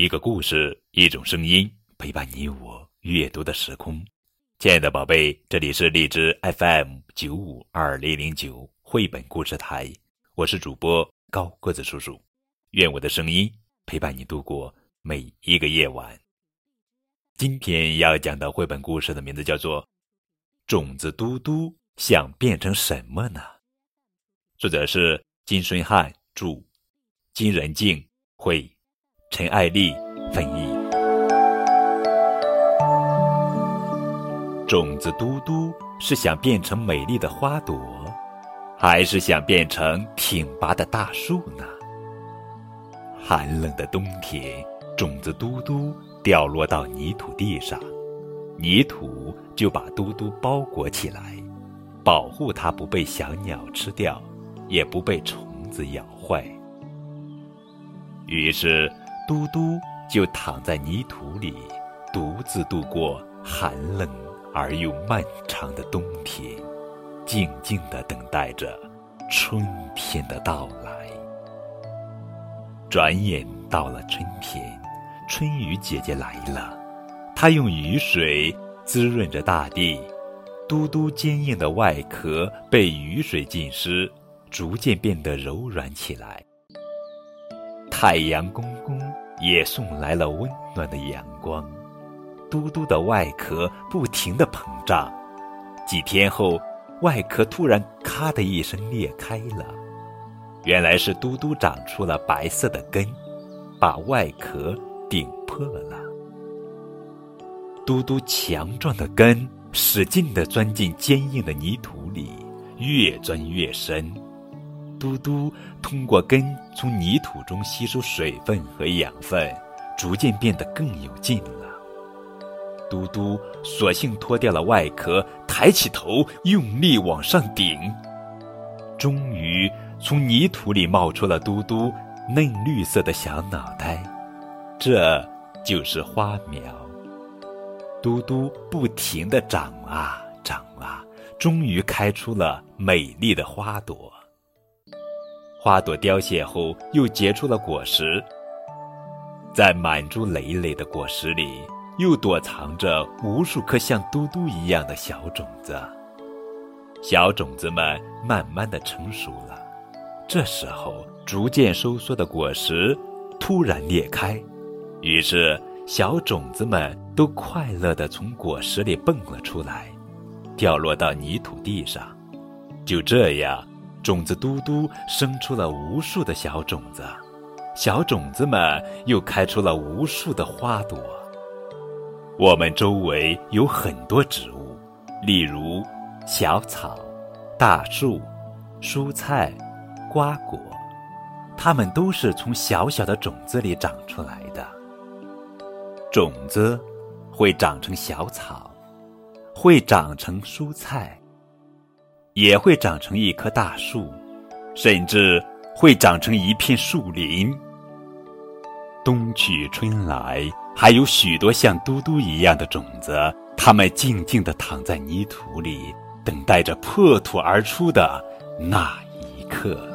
一个故事，一种声音，陪伴你我阅读的时空。亲爱的宝贝，这里是荔枝 FM 九五二零零九绘本故事台，我是主播高个子叔叔。愿我的声音陪伴你度过每一个夜晚。今天要讲的绘本故事的名字叫做《种子嘟嘟想变成什么呢》，作者是金顺汉著，金仁静绘。陈爱丽翻译。种子嘟嘟是想变成美丽的花朵，还是想变成挺拔的大树呢？寒冷的冬天，种子嘟嘟掉落到泥土地上，泥土就把嘟嘟包裹起来，保护它不被小鸟吃掉，也不被虫子咬坏。于是。嘟嘟就躺在泥土里，独自度过寒冷而又漫长的冬天，静静的等待着春天的到来。转眼到了春天，春雨姐姐来了，她用雨水滋润着大地，嘟嘟坚硬的外壳被雨水浸湿，逐渐变得柔软起来。太阳公公也送来了温暖的阳光，嘟嘟的外壳不停地膨胀。几天后，外壳突然“咔”的一声裂开了，原来是嘟嘟长出了白色的根，把外壳顶破了。嘟嘟强壮的根使劲地钻进坚硬的泥土里，越钻越深。嘟嘟通过根从泥土中吸收水分和养分，逐渐变得更有劲了。嘟嘟索性脱掉了外壳，抬起头，用力往上顶。终于，从泥土里冒出了嘟嘟嫩绿色的小脑袋，这就是花苗。嘟嘟不停地长啊长啊，终于开出了美丽的花朵。花朵凋谢后，又结出了果实。在满珠累累的果实里，又躲藏着无数颗像嘟嘟一样的小种子。小种子们慢慢的成熟了。这时候，逐渐收缩的果实突然裂开，于是小种子们都快乐的从果实里蹦了出来，掉落到泥土地上。就这样。种子嘟嘟生出了无数的小种子，小种子们又开出了无数的花朵。我们周围有很多植物，例如小草、大树、蔬菜、瓜果，它们都是从小小的种子里长出来的。种子会长成小草，会长成蔬菜。也会长成一棵大树，甚至会长成一片树林。冬去春来，还有许多像嘟嘟一样的种子，它们静静地躺在泥土里，等待着破土而出的那一刻。